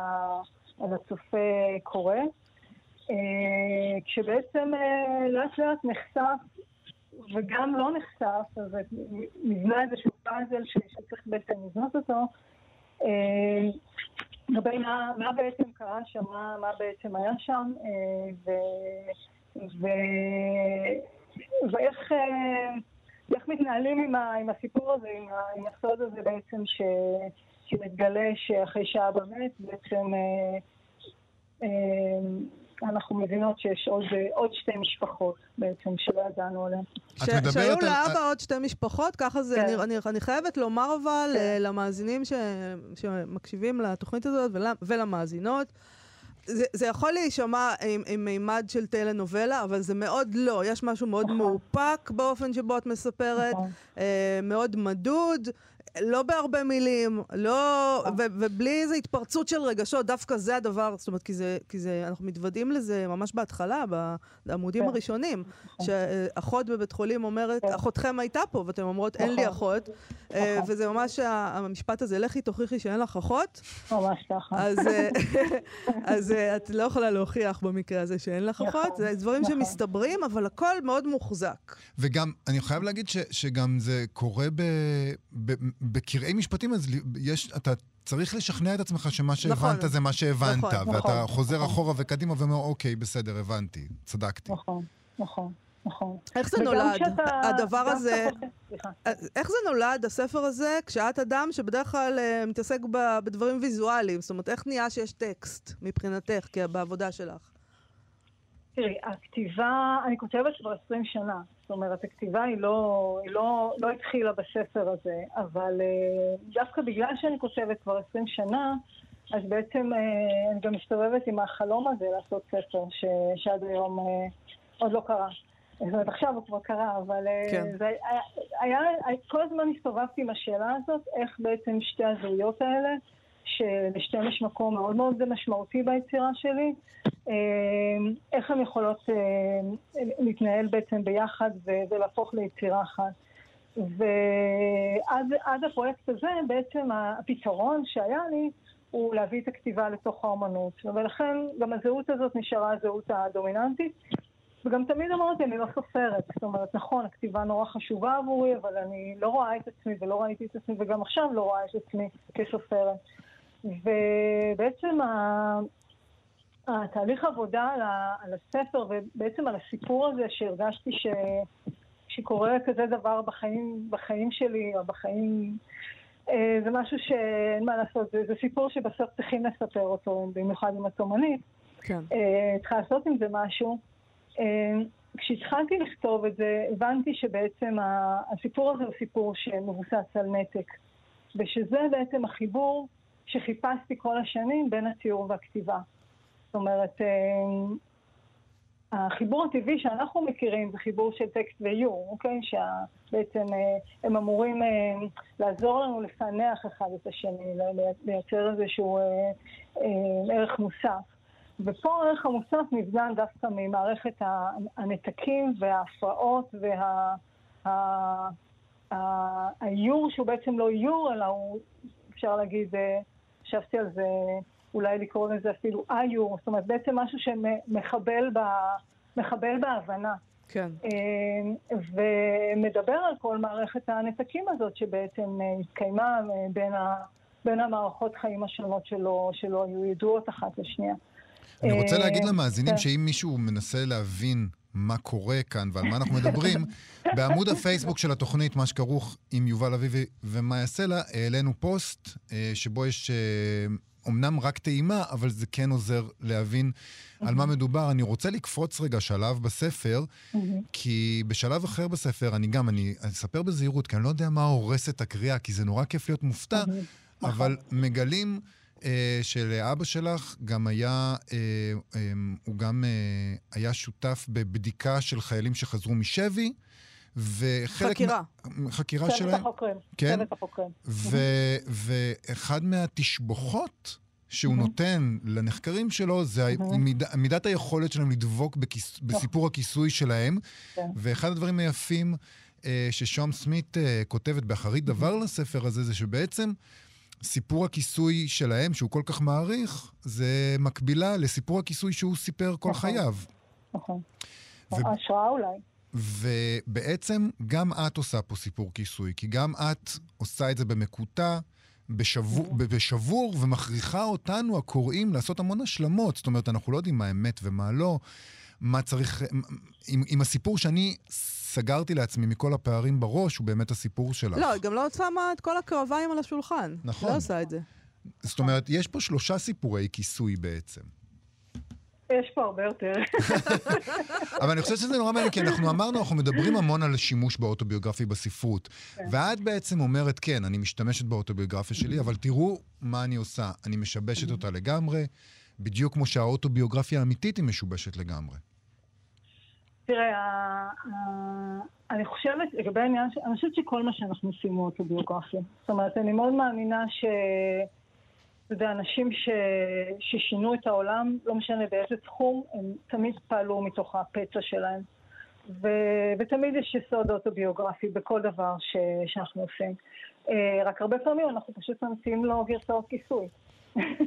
על הצופה קורא. אה, כשבעצם אה, לאט לאט נחשף וגם לא נחשף, אז נבנה איזשהו פאזל שצריך בעצם לבנות אותו. אה, לגבי מה, מה בעצם קרה שם, מה, מה בעצם היה שם, אה, ו, ו, ואיך אה, איך מתנהלים עם, ה, עם הסיפור הזה, עם, ה, הסוד הזה בעצם ש, שמתגלה שאחרי שעה באמת בעצם אנחנו מבינות שיש עוד, עוד שתי משפחות בעצם שלא ידענו עליהן. שהיו לאבא עוד שתי משפחות, ככה זה, כן. אני, אני, אני חייבת לומר אבל כן. אה, למאזינים ש, שמקשיבים לתוכנית הזאת ול, ולמאזינות, זה, זה יכול להישמע עם, עם מימד של טלנובלה, אבל זה מאוד לא. יש משהו מאוד נכון. מאופק באופן שבו את מספרת, נכון. אה, מאוד מדוד. לא בהרבה מילים, לא... ו- ובלי איזו התפרצות של רגשות, דווקא זה הדבר, זאת אומרת, כי זה, כי זה, אנחנו מתוודים לזה ממש בהתחלה, בעמודים כן. הראשונים, נכון. שאחות בבית חולים אומרת, כן. אחותכם הייתה פה, ואתן אומרות, אין לי נכון. אחות, אה, נכון. וזה ממש המשפט הזה, לכי תוכיחי שאין לך אחות. ממש ככה. אז, אה, [laughs] אז אה, את לא יכולה להוכיח במקרה הזה שאין לך אחות, זה דברים שמסתברים, אבל הכל מאוד מוחזק. וגם, אני חייב להגיד ש, שגם זה קורה ב... ב בקרעי משפטים, אז יש, אתה צריך לשכנע את עצמך שמה שהבנת נכון, זה מה שהבנת, נכון, ואתה נכון, חוזר נכון. אחורה וקדימה ואומר, אוקיי, בסדר, הבנתי, צדקתי. נכון, נכון. נכון. איך זה נולד, שאתה, הדבר הזה, אה, איך זה נולד, הספר הזה, כשאת אדם שבדרך כלל uh, מתעסק בדברים ויזואליים? זאת אומרת, איך נהיה שיש טקסט מבחינתך, בעבודה שלך? תראי, הכתיבה, אני כותבת כבר 20 שנה. זאת אומרת, הכתיבה היא לא, היא לא, לא התחילה בספר הזה, אבל אה, דווקא בגלל שאני כותבת כבר 20 שנה, אז בעצם אה, אני גם מסתובבת עם החלום הזה לעשות ספר, ש, שעד היום אה, עוד לא קרה. זאת אומרת, עכשיו הוא כבר קרה, אבל כן. זה היה, היה, כל הזמן הסתובבתי עם השאלה הזאת, איך בעצם שתי הזהויות האלה שלשתיהן יש מקום מאוד מאוד משמעותי ביצירה שלי. אה, איך הן יכולות אה, להתנהל בעצם ביחד ולהפוך ליצירה אחת. ועד הפרויקט הזה בעצם הפתרון שהיה לי הוא להביא את הכתיבה לתוך האומנות. ולכן גם הזהות הזאת נשארה הזהות הדומיננטית. וגם תמיד אמרתי, אני לא סופרת. זאת אומרת, נכון, הכתיבה נורא חשובה עבורי, אבל אני לא רואה את עצמי ולא ראיתי את עצמי, וגם עכשיו לא רואה את עצמי כסופרת. ובעצם התהליך העבודה על הספר ובעצם על הסיפור הזה שהרגשתי ש... שקורה כזה דבר בחיים, בחיים שלי או בחיים... אה, זה משהו שאין מה לעשות, זה, זה סיפור שבסוף צריכים לספר אותו, במיוחד עם התומנית. כן. אה, צריכה לעשות עם זה משהו. אה, כשהתחלתי לכתוב את זה, הבנתי שבעצם הסיפור הזה הוא סיפור שמבוסס על נתק. ושזה בעצם החיבור שחיפשתי כל השנים בין הציור והכתיבה. זאת אומרת, אה, החיבור הטבעי שאנחנו מכירים זה חיבור של טקסט ואיור, אוקיי? שבעצם אה, הם אמורים אה, לעזור לנו לפענח אחד את השני, לייצר איזשהו ערך מוסף. ופה הערך המוסף נבדל דווקא ממערכת הנתקים וההפרעות והאיור שהוא בעצם לא איור, אלא הוא, אפשר להגיד, חשבתי על זה, אולי לקרוא לזה אפילו איור, זאת אומרת בעצם משהו שמחבל ב, מחבל בהבנה. כן. אמ, ומדבר על כל מערכת הנתקים הזאת שבעצם אה, התקיימה אה, בין, ה, בין המערכות חיים השונות שלו, שלו היו ידועות אחת לשנייה. אני רוצה להגיד אה, למאזינים כן. שאם מישהו מנסה להבין מה קורה כאן ועל מה אנחנו מדברים, [laughs] בעמוד הפייסבוק של התוכנית, מה שכרוך עם יובל אביבי ומאיה סלע, העלינו פוסט אה, שבו יש אה, אומנם רק טעימה, אבל זה כן עוזר להבין על מה מדובר. אני רוצה לקפוץ רגע שלב בספר, כי בשלב אחר בספר, אני גם, אני אספר בזהירות, כי אני לא יודע מה הורס את הקריאה, כי זה נורא כיף להיות מופתע, אבל מגלים... אה, שלאבא שלך גם היה, אה, אה, הוא גם אה, היה שותף בבדיקה של חיילים שחזרו משבי, וחלק... חקירה. מה, חקירה צוות שלהם. החוקרים. כן? צוות החוקרים. ו, ואחד מהתשבחות שהוא נותן לנחקרים שלו זה מיד, מידת היכולת שלהם לדבוק בכיס, בסיפור הכיסוי שלהם. כן. ואחד הדברים היפים אה, ששום סמית אה, כותבת באחרית דבר לספר הזה, זה שבעצם סיפור הכיסוי שלהם, שהוא כל כך מעריך, זה מקבילה לסיפור הכיסוי שהוא סיפר כל נכון. חייו. נכון. ו- השראה אולי. ובעצם גם את עושה פה סיפור כיסוי, כי גם את עושה את זה במקוטע, בשבור, בשבור ומכריחה אותנו, הקוראים, לעשות המון השלמות. זאת אומרת, אנחנו לא יודעים מה אמת ומה לא, מה צריך... עם, עם הסיפור שאני סגרתי לעצמי מכל הפערים בראש, הוא באמת הסיפור שלך. לא, היא גם לא שמה את כל הקרביים על השולחן. נכון. לא עושה את זה. זאת אומרת, יש פה שלושה סיפורי כיסוי בעצם. יש פה הרבה יותר. [laughs] אבל אני חושב שזה נורא מעניין, כי אנחנו אמרנו, אנחנו מדברים המון על השימוש באוטוביוגרפי בספרות. ואת בעצם אומרת, כן, אני משתמשת באוטוביוגרפיה שלי, אבל תראו מה אני עושה. אני משבשת אותה לגמרי, בדיוק כמו שהאוטוביוגרפיה האמיתית היא משובשת לגמרי. תראה, אני חושבת, לגבי העניין, אני חושבת שכל מה שאנחנו עושים הוא אוטוביוגרפיה. זאת אומרת, אני מאוד מאמינה ש... אתה יודע, אנשים ש... ששינו את העולם, לא משנה באיזה תחום, הם תמיד פעלו מתוך הפצע שלהם. ו... ותמיד יש יסוד אוטוביוגרפי בכל דבר ש... שאנחנו עושים. אה, רק הרבה פעמים אנחנו פשוט ממציאים לו גרסאות כיסוי.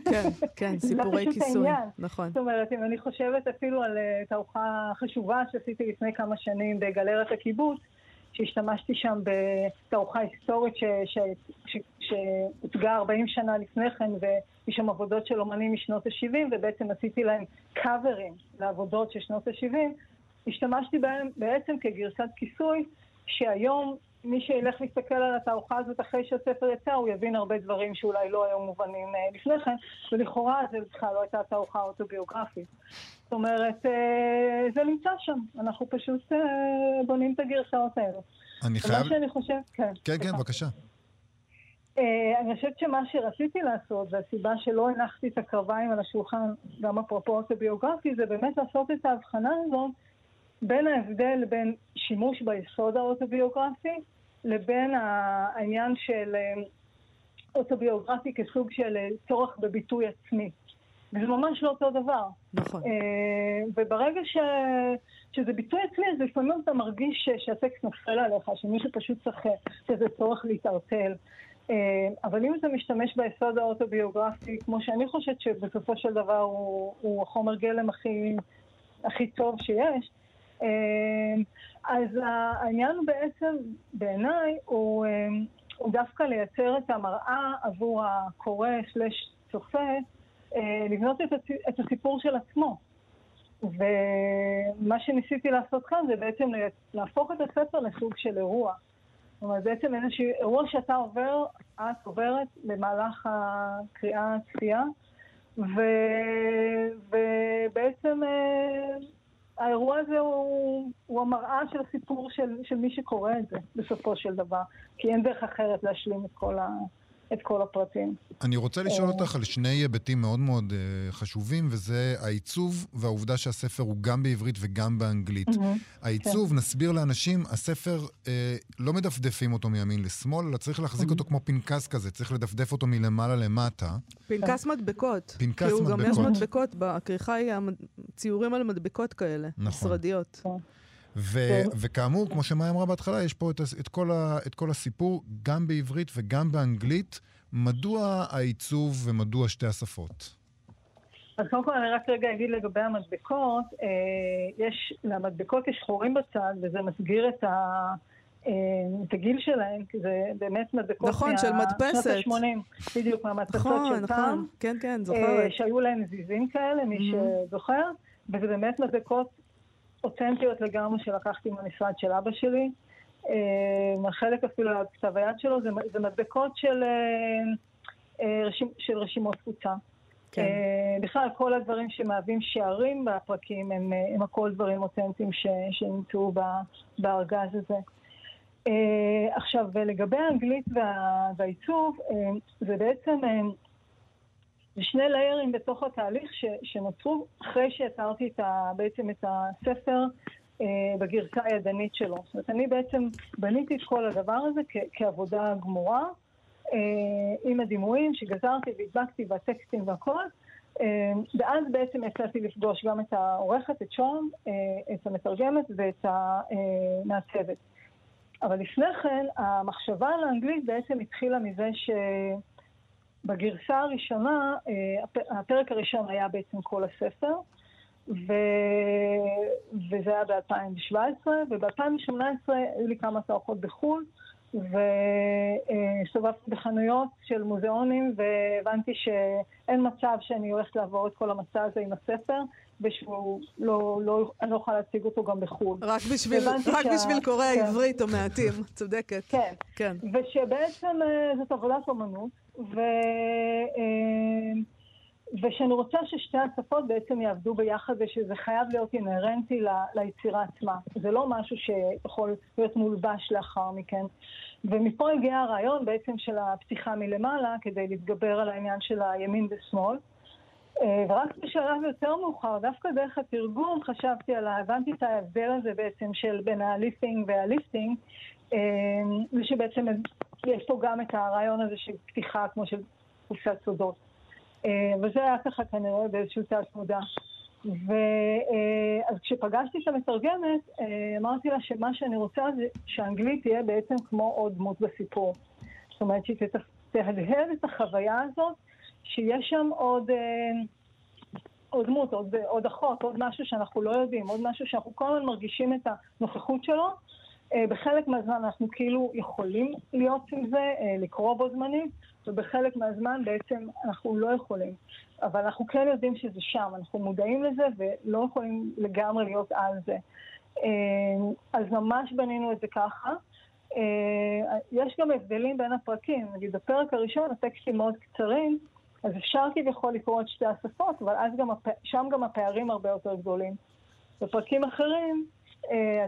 כן, כן, [laughs] סיפורי כיסוי. נכון. זאת אומרת, אם אני חושבת אפילו על אה, תערוכה חשובה שעשיתי לפני כמה שנים בגלרת הקיבוץ, שהשתמשתי שם בתערוכה היסטורית שהוצגה 40 שנה לפני כן, ויש שם עבודות של אומנים משנות ה-70, ובעצם עשיתי להם קאברים לעבודות של שנות ה-70, השתמשתי בהם בעצם כגרסת כיסוי, שהיום מי שילך להסתכל על התערוכה הזאת אחרי שהספר יצא, הוא יבין הרבה דברים שאולי לא היו מובנים אה, לפני כן, ולכאורה זה בכלל לא הייתה תערוכה אוטוביוגרפית. זאת אומרת, אה, זה נמצא שם, אנחנו פשוט אה, בונים את הגרסאות האלה. אני חייב... שאני חושבת, כן. כן, כן. בבקשה. אה, אני חושבת שמה שרציתי לעשות, והסיבה שלא הנחתי את הקרביים על השולחן, גם אפרופו אוטוביוגרפי, זה באמת לעשות את ההבחנה הזאת בין ההבדל בין שימוש ביסוד האוטוביוגרפי לבין העניין של אה, אוטוביוגרפי כסוג של אה, צורך בביטוי עצמי. וזה ממש לא אותו דבר. נכון. אה, וברגע ש... שזה ביטוי עצמי, אז לפעמים אתה מרגיש ש... שהטקסט נופל עליך, שמישהו פשוט צריך, שזה צורך להתערטל. אבל אם אתה משתמש ביסוד האוטוביוגרפי, כמו שאני חושבת שבסופו של דבר הוא, הוא החומר גלם הכי, הכי טוב שיש, אז העניין בעצם, בעיניי, הוא, אה, הוא דווקא לייצר את המראה עבור הקורא סלש צופה, אה, לבנות. את הסיפור של עצמו. ומה שניסיתי לעשות כאן זה בעצם להפוך את הספר לסוג של אירוע. זאת אומרת, בעצם איזשהו אירוע שאתה עובר, את עוברת במהלך הקריאה הצפייה, ו... ובעצם אה, האירוע הזה הוא, הוא המראה של הסיפור של, של מי שקורא את זה, בסופו של דבר. כי אין דרך אחרת להשלים את כל, ה... את כל הפרטים. אני רוצה לשאול אותך על שני היבטים מאוד מאוד uh, חשובים, וזה העיצוב והעובדה שהספר הוא גם בעברית וגם באנגלית. העיצוב, נסביר לאנשים, הספר uh, לא מדפדפים אותו מימין לשמאל, אלא צריך להחזיק אותו כמו פנקס כזה, צריך לדפדף אותו מלמעלה למטה. פנקס מדבקות. פנקס כי הוא גם יש מדבקות. מדבקות, הכריכה היא ציורים על מדבקות כאלה, נכון. משרדיות. ו- וכאמור, כמו שמאי אמרה בהתחלה, יש פה את, את, כל ה- את כל הסיפור, גם בעברית וגם באנגלית. מדוע העיצוב ומדוע שתי השפות? אז קודם כל אני רק רגע אגיד לגבי המדבקות, אה, יש, למדבקות יש חורים בצד וזה מסגיר את, ה, את הגיל שלהם, כי זה באמת מדבקות נכון, מה... של מדפסת. שנות ה-80, בדיוק, מהמדפסות נכון, של נכון, פעם. כן, כן, זוכרת. שהיו להם זיזים כאלה, מי Mhm. שזוכר, וזה באמת מדבקות אותנטיות לגמרי שלקחתי מהמשרד של אבא שלי. אה, חלק אפילו על כתב היד שלו, זה, זה מדבקות של, אה, אה, של רשימות תפוצה. כן. בכלל, כל הדברים שמהווים שערים בפרקים הם, הם הכל דברים אותנטיים שנמצאו בארגז הזה. עכשיו, לגבי האנגלית וה, והעיצוב, זה בעצם זה שני ליירים בתוך התהליך ש, שנוצרו אחרי שיצרתי את ה, בעצם את הספר אה, בגרסה הידנית שלו. זאת אומרת, אני בעצם בניתי את כל הדבר הזה כ, כעבודה גמורה, אה, עם הדימויים שגזרתי והדבקתי והטקסטים והכל. אה, ואז בעצם יצאתי לפגוש גם את העורכת, את שוהם, אה, את המתרגמת ואת המעצבת. אבל לפני כן, המחשבה על האנגלית בעצם התחילה מזה שבגרסה הראשונה, אה, הפ- הפרק הראשון היה בעצם כל הספר, ו... וזה היה ב-2017, וב-2018 היו לי כמה תערוכות בחו"ל, והסתובבתי בחנויות של מוזיאונים, והבנתי שאין מצב שאני הולכת לעבור את כל המסע הזה עם הספר, ושהוא לא, לא, אני לא יכולה להציג אותו גם בחו"ל. רק בשביל, רק שה- בשביל קוראי כן. העברית או מעטים, צודקת. כן. כן. ושבעצם אה, זאת עבודת אומנות, ו... אה, ושאני רוצה ששתי השפות בעצם יעבדו ביחד ושזה חייב להיות אינהרנטי ל- ליצירה עצמה. זה לא משהו שיכול להיות מולבש לאחר מכן. ומפה הגיע הרעיון בעצם של הפתיחה מלמעלה כדי להתגבר על העניין של הימין ושמאל. אה, ורק בשלב יותר מאוחר, דווקא דרך התרגום, חשבתי על, ה- הבנתי את ההבדל הזה בעצם של בין ה lifting וה leafing, אה, ושבעצם יש פה גם את הרעיון הזה של פתיחה כמו של קופסת סודות. אה, וזה היה ככה כנראה באיזשהו תת מודע. ואז כשפגשתי את המתרגמת, אמרתי לה שמה שאני רוצה זה שהאנגלית תהיה בעצם כמו עוד דמות בסיפור. זאת אומרת שהיא תהדהד את החוויה הזאת, שיש שם עוד, אה, עוד דמות, עוד, עוד אחות, עוד משהו שאנחנו לא יודעים, עוד משהו שאנחנו כל הזמן מרגישים את הנוכחות שלו. אה, בחלק מהזמן אנחנו כאילו יכולים להיות עם זה, אה, לקרוא בו זמנית, ובחלק מהזמן בעצם אנחנו לא יכולים. אבל אנחנו כן יודעים שזה שם, אנחנו מודעים לזה ולא יכולים לגמרי להיות על זה. אה, אז ממש בנינו את זה ככה. אה, יש גם הבדלים בין הפרקים, נגיד בפרק הראשון הטקסטים מאוד קצרים, אז אפשר כביכול לקרוא את שתי השפות, אבל אז גם, הפ... שם גם הפערים הרבה יותר גדולים. בפרקים אחרים, אה,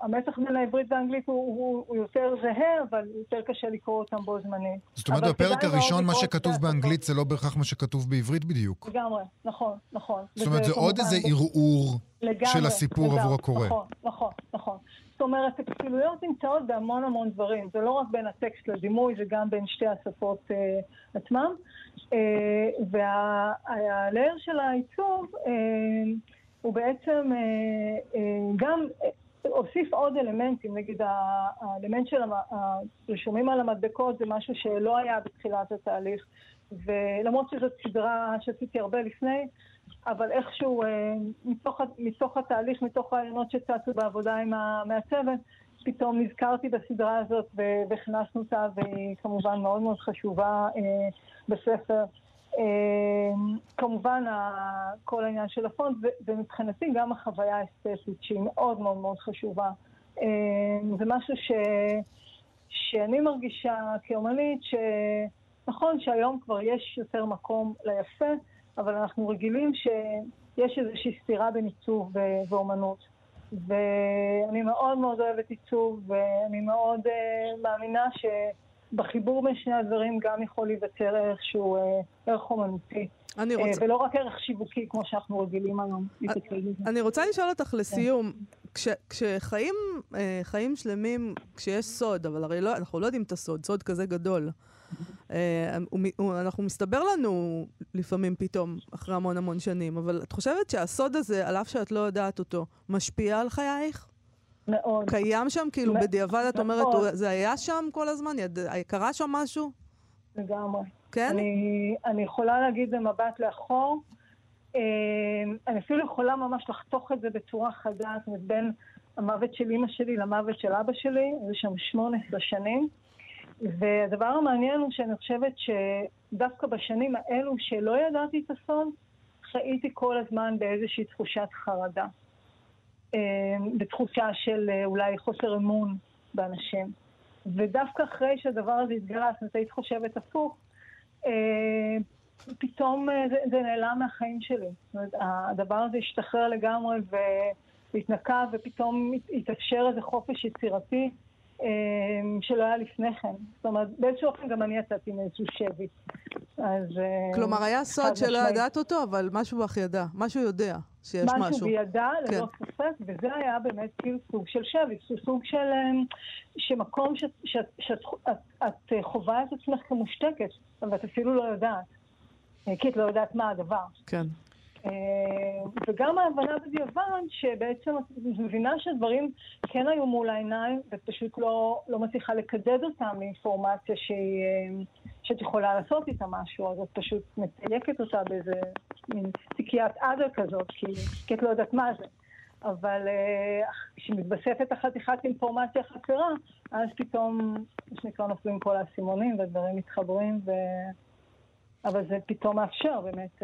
המתח בין העברית והאנגלית הוא, הוא, הוא יותר זהה, אבל יותר קשה לקרוא אותם בו זמנית. זאת אומרת, בפרק הראשון מה שכתוב שתי באנגלית. זה לא בהכרח מה שכתוב בעברית בדיוק. לגמרי, נכון, נכון. זאת אומרת, זה עוד איזה ערעור של הסיפור עבור הקורא. נכון, נכון, נכון. זאת אומרת, הכפילויות נמצאות בהמון המון דברים. זה לא רק בין הטקסט לדימוי, זה גם בין שתי השפות אה, עצמם. אה, והלייר של העיצוב אה, הוא בעצם אה, אה, גם הוסיף עוד אלמנטים. נגיד, האלמנט של הרישומים על המדבקות זה משהו שלא היה בתחילת התהליך. ולמרות שזאת סדרה שעשיתי הרבה לפני, אבל איכשהו אה, מתוך, מתוך התהליך, מתוך רעיונות שצצו בעבודה עם המעצבת, פתאום נזכרתי בסדרה הזאת והכנסנו אותה, והיא כמובן מאוד מאוד חשובה אה, בספר. אה, כמובן, כל העניין של הפונט, ומבחינתי גם החוויה האסתטית, שהיא מאוד מאוד מאוד חשובה. אה, זה משהו ש... שאני מרגישה כאומנית שנכון שהיום כבר יש יותר מקום ליפה, אבל אנחנו רגילים שיש איזושהי סתירה בין עיצוב ו- ואומנות. ואני מאוד מאוד אוהבת עיצוב, ואני מאוד uh, מאמינה שבחיבור בין שני הדברים גם יכול להיווצר ערך שהוא uh, ערך אומנותי. אני Uh, רוצה... ולא רק ערך שיווקי, כמו שאנחנו רגילים היום. בזה. אני רוצה לשאול אותך לסיום, כש, כשחיים אה, חיים שלמים, כשיש סוד, אבל הרי לא, אנחנו לא יודעים את הסוד, סוד כזה גדול. [laughs] אה, אנחנו מסתבר לנו לפעמים פתאום, אחרי המון המון שנים, אבל את חושבת שהסוד הזה, על אף שאת לא יודעת אותו, משפיע על חייך? מאוד. קיים שם, כאילו מאוד, בדיעבד את אומרת. הוא- זה היה שם כל הזמן? יד, קרה שם משהו? לגמרי. כן? אני, אני יכולה להגיד במבט לאחור, אה, אני אפילו יכולה ממש לחתוך את זה בצורה חדה, זאת אומרת, בין המוות של אימא שלי למוות של אבא שלי, היו שם 18 שנים. והדבר המעניין הוא שאני חושבת שדווקא בשנים האלו שלא ידעתי את הסוד, חייתי כל הזמן באיזושהי תחושת חרדה. בתחושה של אולי חוסר אמון באנשים. ודווקא אחרי שהדבר הזה התגלה, זאת אומרת, היית חושבת הפוך, פתאום זה, זה נעלם מהחיים שלי. זאת אומרת, הדבר הזה השתחרר לגמרי והתנקה, ופתאום התאפשר איזה חופש יצירתי שלא היה לפני כן. זאת אומרת, באיזשהו אופן גם אני יצאתי מאיזשהו שבי. אז... כלומר, היה סוד שלא ידעת אותו, אבל משהו בך ידע. משהו יודע שיש משהו. משהו ללא כן. ספק, וזה היה באמת כאילו סוג של שבי, סוג של... שמקום שאת חווה את עצמך כמושתקת, ואת אפילו לא יודעת. כי את לא יודעת מה הדבר. כן. וגם ההבנה בדיעבד, שבעצם את מבינה שהדברים כן היו מול העיניים, ואת פשוט לא, לא מצליחה לקדד אותם לאינפורמציה שהיא, שאת יכולה לעשות איתה משהו, אז את פשוט מתייקת אותה באיזה מין תיקיית עדה כזאת, כי, כי את לא יודעת מה זה. אבל כשמתבספת החתיכת אינפורמציה חסרה, אז פתאום, מה שנקרא, נופלים כל האסימונים והדברים מתחברים, ו... אבל זה פתאום מאפשר באמת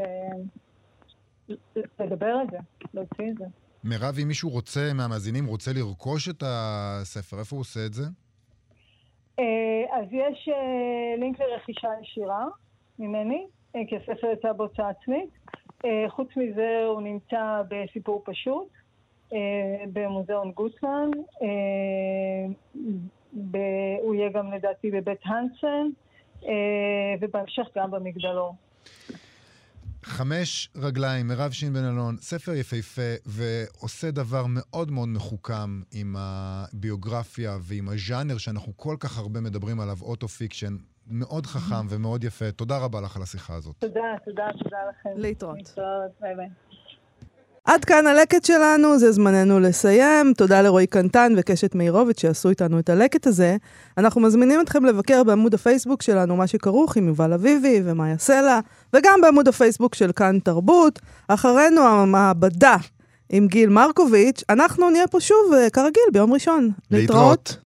לדבר על זה, להוציא את זה. מירב, אם מישהו רוצה, מהמאזינים, רוצה לרכוש את הספר, איפה הוא עושה את זה? אז יש לינק לרכישה ישירה ממני, כי הספר יצא בהוצאה עצמית. חוץ מזה, הוא נמצא בסיפור פשוט, במוזיאון גוטמן. הוא יהיה גם לדעתי בבית הנסן. ובהמשך גם במגדלור. חמש רגליים, מירב שין בן אלון, ספר יפהפה ועושה דבר מאוד מאוד מחוכם עם הביוגרפיה ועם הז'אנר שאנחנו כל כך הרבה מדברים עליו, auto fiction. מאוד חכם ומאוד יפה. תודה רבה לך על השיחה הזאת. תודה, תודה, תודה לכם. להתראות. להתראות, ביי ביי. עד כאן הלקט שלנו, זה זמננו לסיים. תודה לרועי קנטן וקשת מאירוביץ' שעשו איתנו את הלקט הזה. אנחנו מזמינים אתכם לבקר בעמוד הפייסבוק שלנו, מה שכרוך עם יובל אביבי ומאיה סלע, וגם בעמוד הפייסבוק של כאן תרבות. אחרינו המעבדה עם גיל מרקוביץ'. אנחנו נהיה פה שוב, כרגיל, ביום ראשון. להתראות. להתראות.